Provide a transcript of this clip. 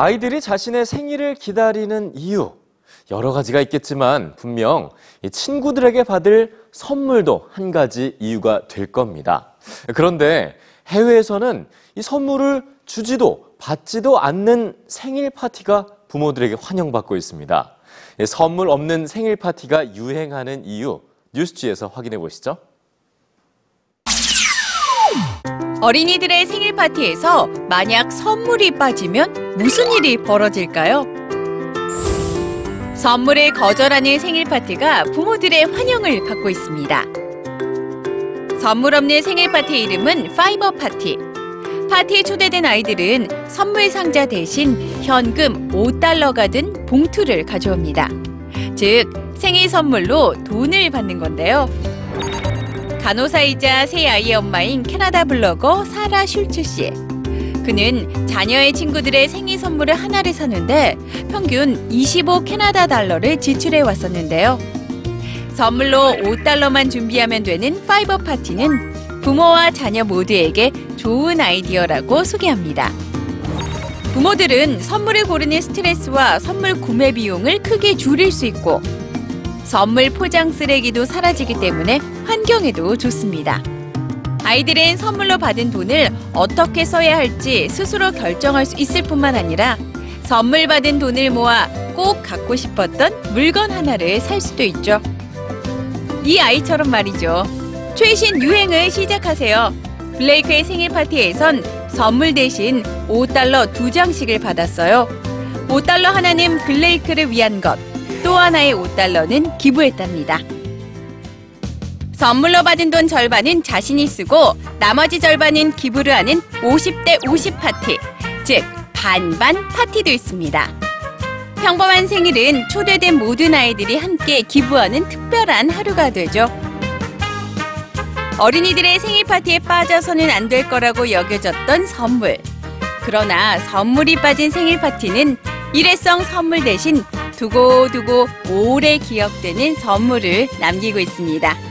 아이들이 자신의 생일을 기다리는 이유 여러 가지가 있겠지만 분명 이 친구들에게 받을 선물도 한 가지 이유가 될 겁니다. 그런데 해외에서는 이 선물을 주지도 받지도 않는 생일 파티가 부모들에게 환영받고 있습니다. 이 선물 없는 생일 파티가 유행하는 이유 뉴스지에서 확인해 보시죠. 어린이들의 생일 파티에서 만약 선물이 빠지면 무슨 일이 벌어질까요? 선물을 거절하는 생일 파티가 부모들의 환영을 받고 있습니다. 선물 없는 생일 파티 이름은 fiver 파티. 파티에 초대된 아이들은 선물 상자 대신 현금 5달러가 든 봉투를 가져옵니다. 즉, 생일 선물로 돈을 받는 건데요. 간호사이자 세 아이의 엄마인 캐나다 블로거 사라 슐츠 씨. 그는 자녀의 친구들의 생일 선물을 하나를 사는데 평균 25 캐나다 달러를 지출해 왔었는데요. 선물로 5달러만 준비하면 되는 파이버 파티는 부모와 자녀 모두에게 좋은 아이디어라고 소개합니다. 부모들은 선물을 고르는 스트레스와 선물 구매 비용을 크게 줄일 수 있고 선물 포장 쓰레기도 사라지기 때문에 환경에도 좋습니다. 아이들은 선물로 받은 돈을 어떻게 써야 할지 스스로 결정할 수 있을 뿐만 아니라 선물 받은 돈을 모아 꼭 갖고 싶었던 물건 하나를 살 수도 있죠. 이 아이처럼 말이죠. 최신 유행을 시작하세요. 블레이크의 생일 파티에선 선물 대신 5달러 두 장씩을 받았어요. 5달러 하나는 블레이크를 위한 것, 또 하나의 5달러는 기부했답니다. 선물로 받은 돈 절반은 자신이 쓰고 나머지 절반은 기부를 하는 50대 50 파티, 즉 반반 파티도 있습니다. 평범한 생일은 초대된 모든 아이들이 함께 기부하는 특별한 하루가 되죠. 어린이들의 생일 파티에 빠져서는 안 될 거라고 여겨졌던 선물. 그러나 선물이 빠진 생일 파티는 일회성 선물 대신 두고두고 오래 기억되는 선물을 남기고 있습니다.